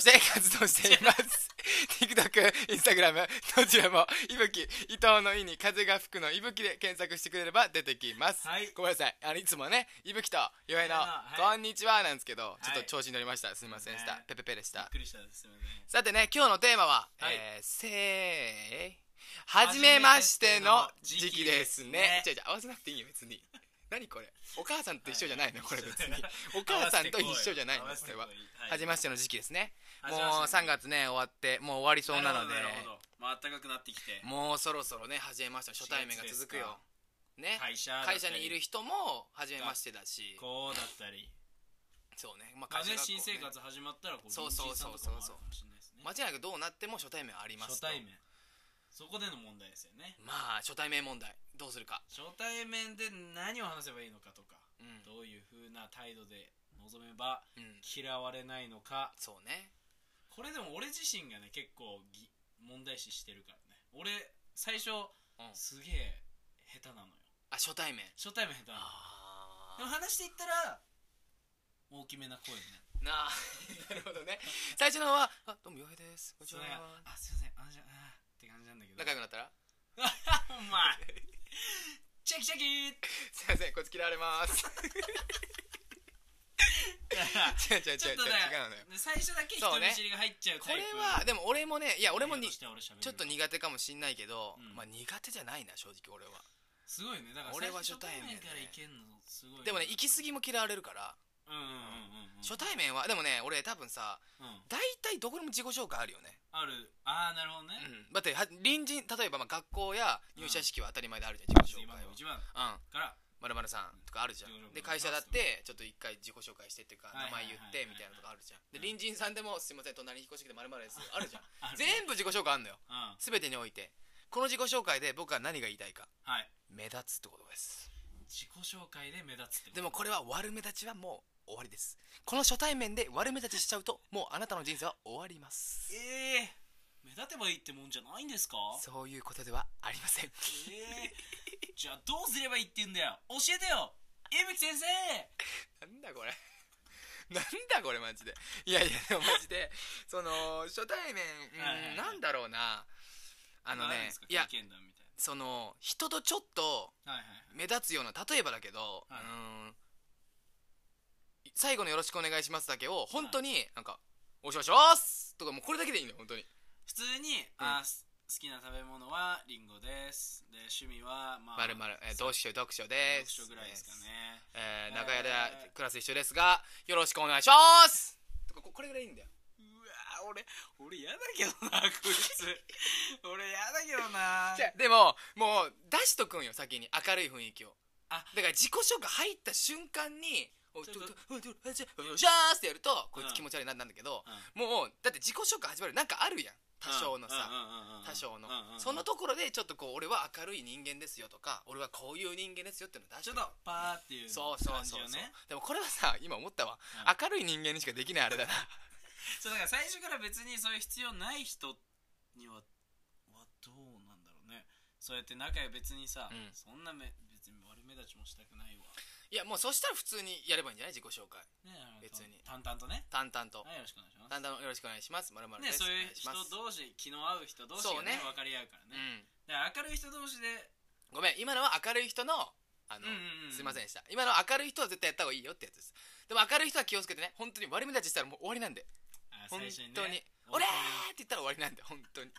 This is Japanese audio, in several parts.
として活動しています。TikTok、Instagram どちらもいぶき伊藤の「い」に風が吹くのいぶきで検索してくれれば出てきます、はい。ごめんなさい。あのいつもねいぶきと岩井の「はい。こんにちは」なんですけどい。ちょっと調子に乗りました。すみませんでした、ね。ペペペでした。びっくりしたです。よねさてね今日のテーマは、はい。えーせーはじめましての時期ですね。時期ですね。違う違う合わせなくていいよ別に何これ？お母さんと一緒じゃないの？これ別に。お母さんと一緒じゃないの？これは。はじめましての時期ですね。もう3月ね終わってもう終わりそうなので。なるほどまあ暖かくなってきて。もうそろそろねはじめましての初対面が続くよ。ね。会社にいる人もはじめましてだし。こうだったり。そうね。まあ会社学校新生活始まったらこうそうそうそうそうそう。間違いなくどうなっても初対面ありますと。初対面そこでの問題ですよね。まあ初対面問題。どうするか。初対面で何を話せばいいのかとかうん。どういう風な態度で臨めばうん。嫌われないのか。そうね。これでも俺自身がね結構ぎ問題視してるからね。俺最初うん。すげえ下手なのよ。あ初対面。初対面下手なの。あでも話していったら大きめな声でね。あなあ なるほどね。最初の方は「あどうも洋平です。こんにちは。あすいません。あじゃああって感じなんだけど。仲良くなったら？お前チェキチェキ。すいませんこいつ嫌われます。違う違う違う違うちょっとね違うのよ。最初だけ人見知りが入っちゃうこタイプ。れはでも俺もねいや俺もにちょっと苦手かもしんないけど、うん。まあ苦手じゃないな正直俺は。すごいね。だから俺は最初対面ね。からいけんの？すごい。でもね行き過ぎも嫌われるから、うんうんうんうんうん。初対面はでもね俺多分さうん。大体どこでも自己紹介あるよね、ある。ああなるほどね。うん、だっては隣人例えばまあ学校や入社式は当たり前であるじゃん自己紹今介は。の一番うん。から。まるまるさんとかあるじゃん。で会社だってちょっと一回自己紹介してっていうか名前言ってみたいなのとかあるじゃん。で隣人さんでもすいません隣に引っ越してきてまるまるですあるじゃん。全部自己紹介あるのよ。うん。全てにおいて。この自己紹介で僕は何が言いたいか。はい。目立つってことです。自己紹介で目立つってでもこれは悪目立ちはもう終わりです。この初対面で悪目立ちしちゃうともうあなたの人生は終わります。ええ目立てばいいってもんじゃないんですか？そういうことではありません。ええじゃあどうすればいいって言うんだよ？教えてよ！伊吹先生！なんだこれ。なんだこれマジで。いやいやでもマジでその初対面、うんなんだろうな。あのねいやその人とちょっと目立つような例えばだけど、はいうーん最後の「よろしくお願いします」だけを本当になんか「おしおしおす!」とかもうこれだけでいいのよ本当に。普通に、あ好きな食べ物はリンゴです。で趣味はまあまるまるえー読書読書です。読書ぐらいですかね。えー、えー長屋でクラス一緒ですがよろしくお願いします。とかここれぐらいいいんだよ。うわ俺俺嫌だけどなこいつ。俺嫌だけどな。じゃあでももう出しとくんよ先に。明るい雰囲気を。あ。だから自己紹介入った瞬間に「おちょっとちょっとおちょっとおちょっしゃーす」ってやるとこいつ気持ち悪いななんだけど、もうだって自己紹介始まるなんかあるやん多少のさ、多少の、そのところでちょっとこう俺は明るい人間ですよとか俺はこういう人間ですよっていうのを出してちょっとパーっていうそうそうそうでもこれはさ今思ったわ、うん明るい人間にしかできないあれだなそうだから最初から別にそういう必要ない人にははどうなんだろうねそうやって仲良別にさ、うんそんなめ別に悪目立ちもしたくないわいやもうそしたら普通にやればいいんじゃない？自己紹介。ねあの別に。淡々とね。淡々と。はいよろしくお願いします。淡々とよろしくお願いします。まるまるです。ねそういう人同士気の合う人同士がねそうね。分かり合うからね、うん。だから明るい人同士で。ごめん。今のは明るい人のあの、うんうんうんすいませんでした。今の明るい人は絶対やった方がいいよってやつです。でも明るい人は気をつけてね。本当に悪目立ちしたらもう終わりなんで。あ本当に「大俺!」って言ったら終わりなんで。本当に。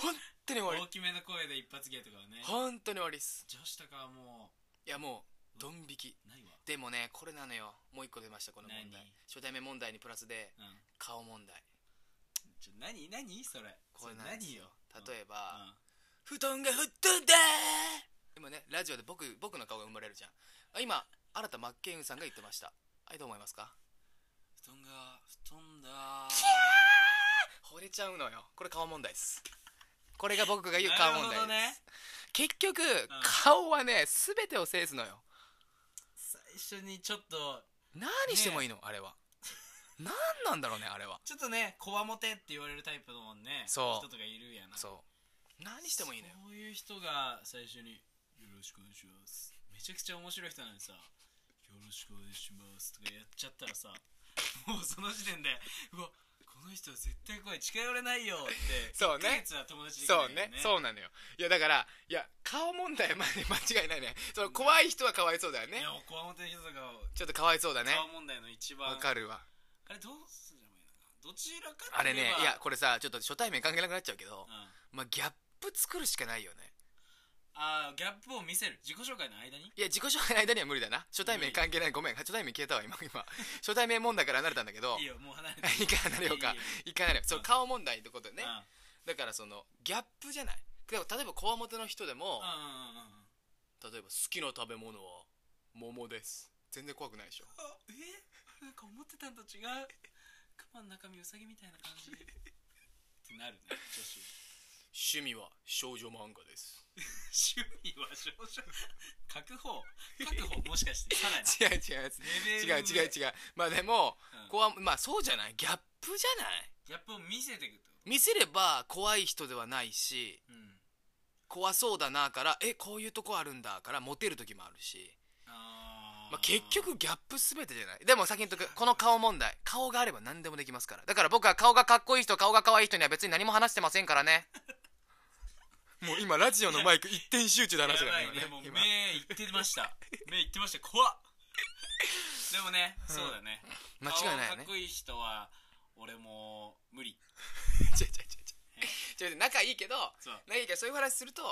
本当に終わり。大きめの声で一発芸とかはね。本当に終わりです。女子とかはもいやもうドン引き。うないわ。でもねこれなのよ。もう一個出ましたこの問題。何？初対面問題にプラスでうん。顔問題。ちょ何？何？それ。これそなんですよ？例えうば、ん。布団が吹っ飛んだ今ねラジオで僕僕の顔が生まれるじゃん。あ今新田真剣佑さんが言ってました。はいどう思いますか？布団が布団だ惚れちゃうのよ。これ顔問題です。これが僕が言う顔問題です、なるほどね結局、顔はね全てを制すのよ最初にちょっと何してもいいの、あれは。何なんだろうねあれは。ちょっとねこわもてって言われるタイプのね。そう。人とかいるやなそう。何してもいいのよ。そういう人が最初に「よろしくお願いします」めちゃくちゃ面白い人なのにさ「よろしくお願いします」とかやっちゃったらさもうその時点でうわここの人絶対怖い。近寄れないよってそうね。1ヶ月は友達できそうね。そうなのよ。いやだからいや顔問題はまで間違いないね。その怖い人はかわいそうだよね。いやこわもての人とかをちょっとかわいそうだね。顔問題の一番。わかるわ。あれどうすればいいの？かなどちらかあれねいやこれさちょっと初対面関係なくなっちゃうけどうん。まあギャップ作るしかないよねあーギャップを見せる。自己紹介の間に？いや自己紹介の間には無理だな。初対面関係ない。ごめん。初対面消えたわ今今。初対面問題から離れたんだけど。いいよもう離れていいか離れようか。いいよいかないよその顔問題ってことでね。うん。だからそのギャップじゃない。例えばこわもての人でもうん例えば好きな食べ物は桃です。全然怖くないでしょ。あ え？なんか思ってたんと違う。熊の中身ウサギみたいな感じ。ってなるね女子。趣味は少女漫画です趣味は少々書く方書く方もしかしてさらに。違う違う違う違う違う。まあでもうん。こわまあそうじゃない？ギャップじゃない？ギャップを見せていくってこ見せれば怖い人ではないしとうん。怖そうだなからえこういうとこあるんだからモテる時もあるし。まあ、結局ギャップ全てじゃない？でも先にとくこの顔問題。顔があれば何でもできますから。だから僕は顔がかっこいい人顔が可愛い人には別に何も話してませんからね もう今ラジオのマイク一点集中で話してるからやばいねもう今目いってました。目いってました。怖っ。でもね、うん。そうだね。間違いないよね。顔かっこいい人は俺も無理。違う違う違う違う仲いいけど仲いいけどそういう話すると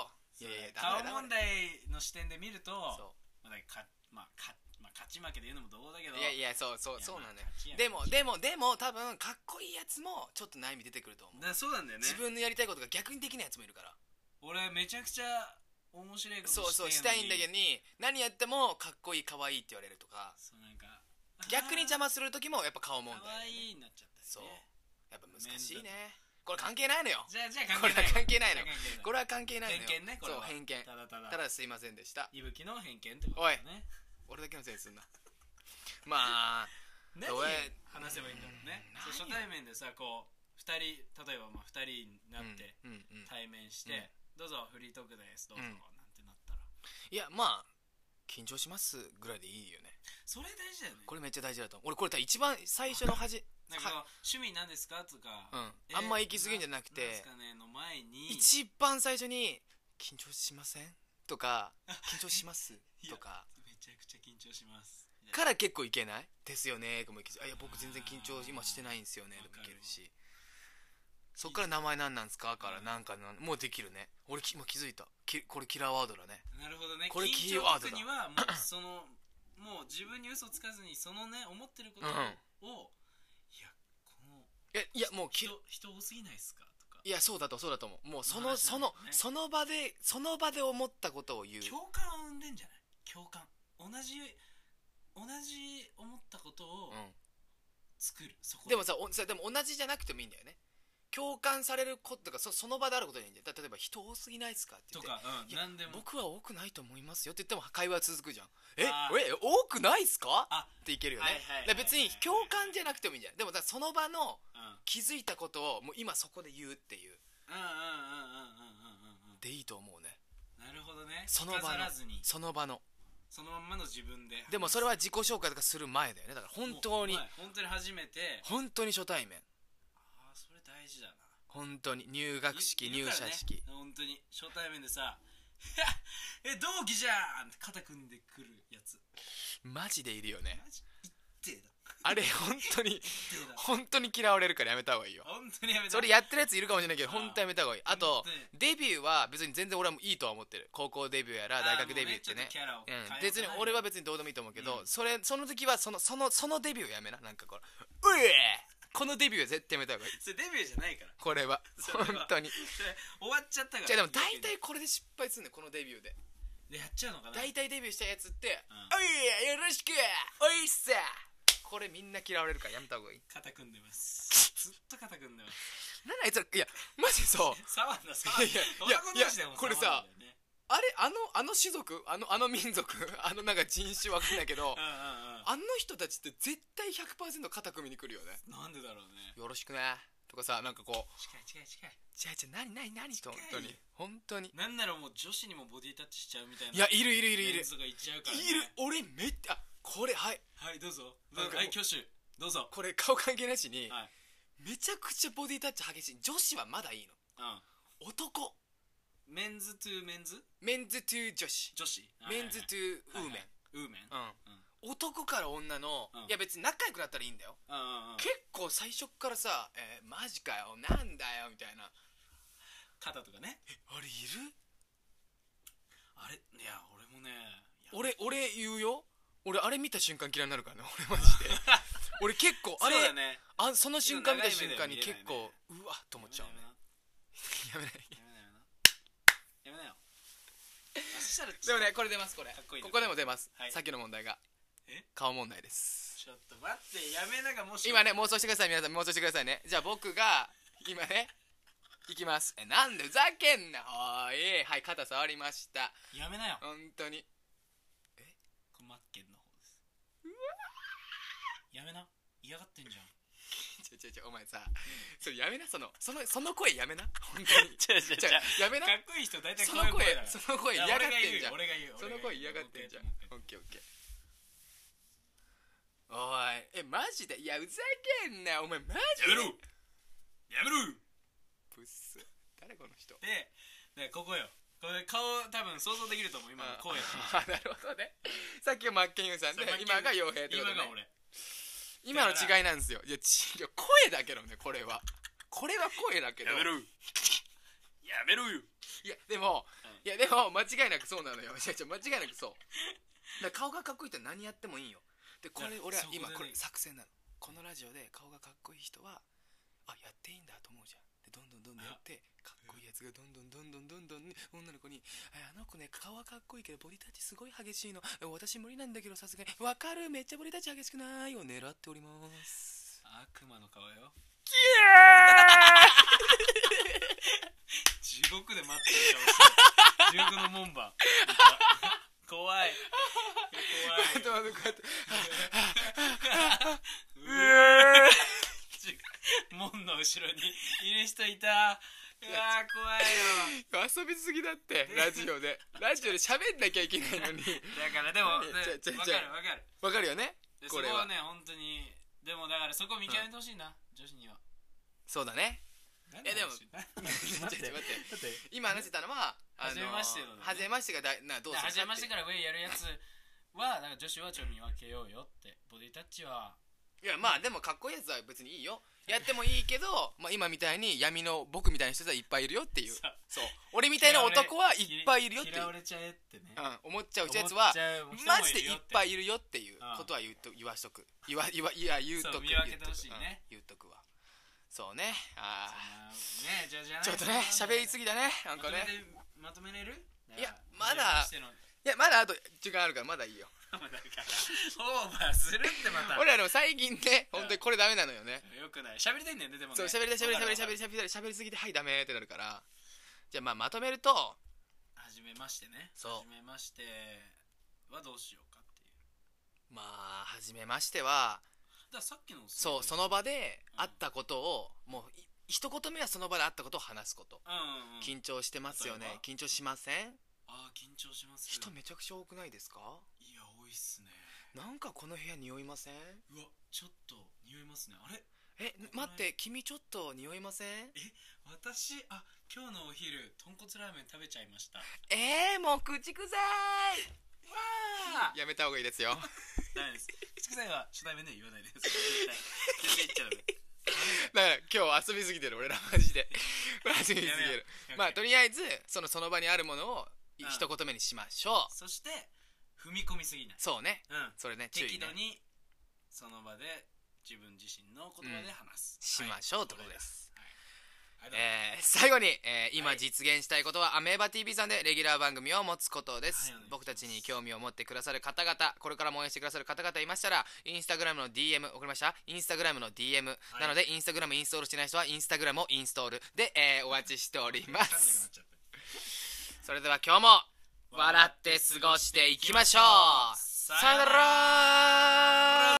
いやいやダメ顔問題の視点で見るとそまあだかまあかまあ勝ち負けで言うのもどうだけど。ういやいやそうそうそうなんだよ。でもでもでも多分かっこいいやつもちょっと悩み出てくると思う。だそうなんだよね。自分のやりたいことが逆にできないやつもいるから俺めちゃくちゃ面白いことそうそうしたいんだけどに何やってもかっこいい可愛いって言われるとか。そうなんか。逆に邪魔する時もやっぱ顔問可題愛いになっちゃったりね。そう。やっぱ難しいね。これ関係ないのよ。じゃあじゃあこれは関係ないの。これは関係ないのよ。偏見ねこれは。そう偏見。ただただ。ただすいませんでした。いぶきの偏見ってことだね。俺だけのせいにすんな。まあ。何話せばいいんだろうね。初対面でさこう2人例えばまあ2人になって対面して、どうぞフリートークです。どうぞ、うんなんてなったら。いやまあ緊張しますぐらいでいいよね。それ大事だよね。これめっちゃ大事だと思う。俺これ多分一番最初のはじなんか趣味なんですか？とか、うん。えあんま行き過ぎるんじゃなくて。なんですかねの前に。一番最初に「緊張しません?」とか「緊張します? 」とか。めちゃくちゃ緊張します。から結構いけない？ですよねともいけるしあいや僕全然緊張今してないんですよねともいけるしそっから名前何なんですか？からなんかなんもうできるね。俺き今気づいた。きこれキラーワードだね。なるほどね。これキーワードだ。にはもうそのもう自分に嘘つかずにそのね思ってることを、うんいやこのえいやもうき人人多すぎないですか？とか。いやそうだとそうだと思う。もうそまあのそのね。その場でその場で思ったことを言う。共感を生んでんじゃない？共感。同じ同じ思ったことをうん。作る、そこでもさおさでも同じじゃなくてもいいんだよね共感されることがそその場であることに例えば人多すぎないですかって言って。とか、うん、でも。僕は多くないと思いますよって言っても会話続くじゃん。ええ多くないっすか？っていけるよね、別に共感じゃなくてもいいんじゃんでもその場の気づいたことをもう今そこで言うっていう。でいいと思うね。なるほどね。その場のその場の。そのまんまの自分で。でもそれは自己紹介とかする前だよね。だから本当に本当に初めて。本当に初対面。事だな。本当に。入学式入社式。本当に。初対面でさ「え同期じゃん!」って肩組んでくるやつ。マジでいるよね。マジ一定だ。あれ本当に本当に嫌われるからやめた方がいいよ。本当にやめたそれやってるやついるかもしれないけど本当やめた方がいい。あとデビューは別に全然俺はもういいとは思ってる。高校デビューやら大学デビューってね。うん、別に俺は別にどうでもいいと思うけど、うんそれその時はそのそのそのデビューやめな。なんかこれうえこのデビューは絶対やめた方がいい。それデビューじゃないから。これは。それは。本当に。それ終わっちゃったから。じゃあでも大体これで失敗するねこのデビューで。でやっちゃうのかな。大体デビューしたやつって「うん。おいよろしく。おいっす!」これみんな嫌われるからやめた方がいい。肩組んでます。ずっと肩組んでます。なんだあいつらいやマジそう。触んな触んいやいやいやこれさあれあのあの種族？あのあの民族？あのなんか人種わかんないけどうんうんあの人たちって絶対100%肩組みに来るよね。うんなんでだろうね。よろしくね。とかさなんかこう近い近い近い。じゃあじゃあ何？何何本当に。本当に。なんならもう女子にもボディタッチしちゃうみたいないやいるいるいるいる。ねいる。俺めっちゃあこれはい。はいどうぞ。はい挙手。どうぞ。これ顔関係なしにはい。めちゃくちゃボディタッチ激しい。女子はまだいいの。うん。男 men's to men's？men's to 女子。女子。 men's to women、women？うん、男から女の、うん。いや別に仲良くなったらいいんだよ、うんうんうん。結構最初っからさ「えーマジかよなんだよ」みたいな。肩とかね「あれいる？あれ？いや俺もねいや俺俺言うよ。俺あれ見た瞬間嫌いになるからね俺マジで。俺結構あそうれだね。あその瞬間見た瞬間に結構うわっと思っちゃうね。やめな。いやめなよなやめなよあそしたらでもねこれ出ますこれ。かっこいいなここでも出ます、はい。さっきの問題が。え？顔問題です。ちょっと待ってやめながもし。今ね妄想してください皆さん妄想してくださいね。じゃあ僕が今ねいきます。えなんでふざけんな。おい。はい肩触りました。やめなよ。本当に。これマッケンの方です。やめな。嫌がってんじゃんちょちょちょお前さそれやめなそのそのその声やめな。本当に。違う違うじゃあやめな。かっこいい人大体その声その声嫌がってんじゃん。俺が言うよその俺が言う声嫌がってんじゃん。オッケーオッケー。おいえマジで？いやふざけんなお前マジで？やめろ。やめろ。ブス。誰この人？ででここよ。これ顔多分想像できると思う今の声。あなるほどね。さっきはマッケンユーさんで今が傭兵ってことね。今が俺今の違いなんですよ。いやちいや声だけどねこれは。これは声だけど。やめろ。やめろ。よいやでも、うん。いやでも間違いなくそうなのよ。間違いなくそう。だ顔がかっこいいって何やってもいいよ。でこれ俺は今これ作戦なの。このラジオで顔がかっこいい人はあやっていいんだと思うじゃん。でどんどんどんどんやってかっこいいやつがどんどんどんどんどんどんね女の子にえあの子ね顔はかっこいいけどボディタッチすごい激しいの。え私無理なんだけどさすがに。わかる。めっちゃボディタッチ激しくない。を狙っております。悪魔の顔よ。キ地獄で待ってる顔してる地獄の門番怖い怖いー待って待ってこうやってうわ門の後ろにいる人いた。うわー怖いよ。遊びすぎだってラジオで。ラジオで喋んなきゃいけないのに。だからでも ねちゃちゃわちゃかるわかる。わかるよね？でこれは。そこはね本当に。でもだからそこ見極めてほしいな、女子には。そうだね。えでも 待って。待って待って。待って。今話してたのは初めまして初めましてがだいなどうする初めましてからウェイやるやつはなんか女子はちょっと見分けようよって。ボディタッチはいやまあでもかっこいいやつは別にいいよ。やってもいいけど、まあ、今みたいに闇の僕みたいな人はいっぱいいるよっていう。そう。俺みたいな男はいっぱいいるよっていう。嫌われちゃえってね。うん、思っちゃうやつはマジでいっぱいいるよって。いううんことは言うと言わしとく。言わ言わいや言うとく言うとく,、うん、言うとくわ。そうね。ああーねじゃあじゃちょっとね喋りすぎだねなんかね。まとめれる？いやまだ。いやまだあと時間あるからまだいいよだからオーバーするってまた。俺らでも最近ね本当にこれダメなのよね。よくない。喋りたいんだよねでもね。そう喋りたい喋りたい喋りたい喋りたい。喋りすぎてはいダメってなるから。じゃあまあまとめると。初めましてね。そう。初めましてはどうしようかっていう。まあ初めましてはださっきのそうその場で会ったことをもうい一言目はその場で会ったことを話すこと。うんうんうん。緊張してますよね。緊張しません？ああ緊張します。人めちゃくちゃ多くないですか？いっすね。なんかこの部屋匂いません？うわちょっと匂いますね。あれ？え待って君ちょっと匂いません？私？あ今日のお昼豚骨ラーメン食べちゃいました。えー、もう口臭い！わあ！やめた方がいいですよ。ダメです。口臭いは初対面で言わないです。絶対。絶対言っちゃダメ。だから今日遊びすぎてる俺らマジで。遊びすぎる。う。まあとりあえずそのその場にあるものを一言目にしましょう。そして踏み込みすぎない。そうね。うん。それね注意ね。適度にその場で自分自身の言葉で話す、しましょうってことです。はい、えー最後に、えー今はい。実現したいことはアメーバ TV さんでレギュラー番組を持つことです、僕たちに興味を持ってくださる方々これからも応援してくださる方々いましたらインスタグラムの DM 送りました？インスタグラムの DM、い。なのでインスタグラムインストールしてない人はインスタグラムをインストールで、えーお待ちしております。それでは今日も笑って過ごしていきましょう。さよなら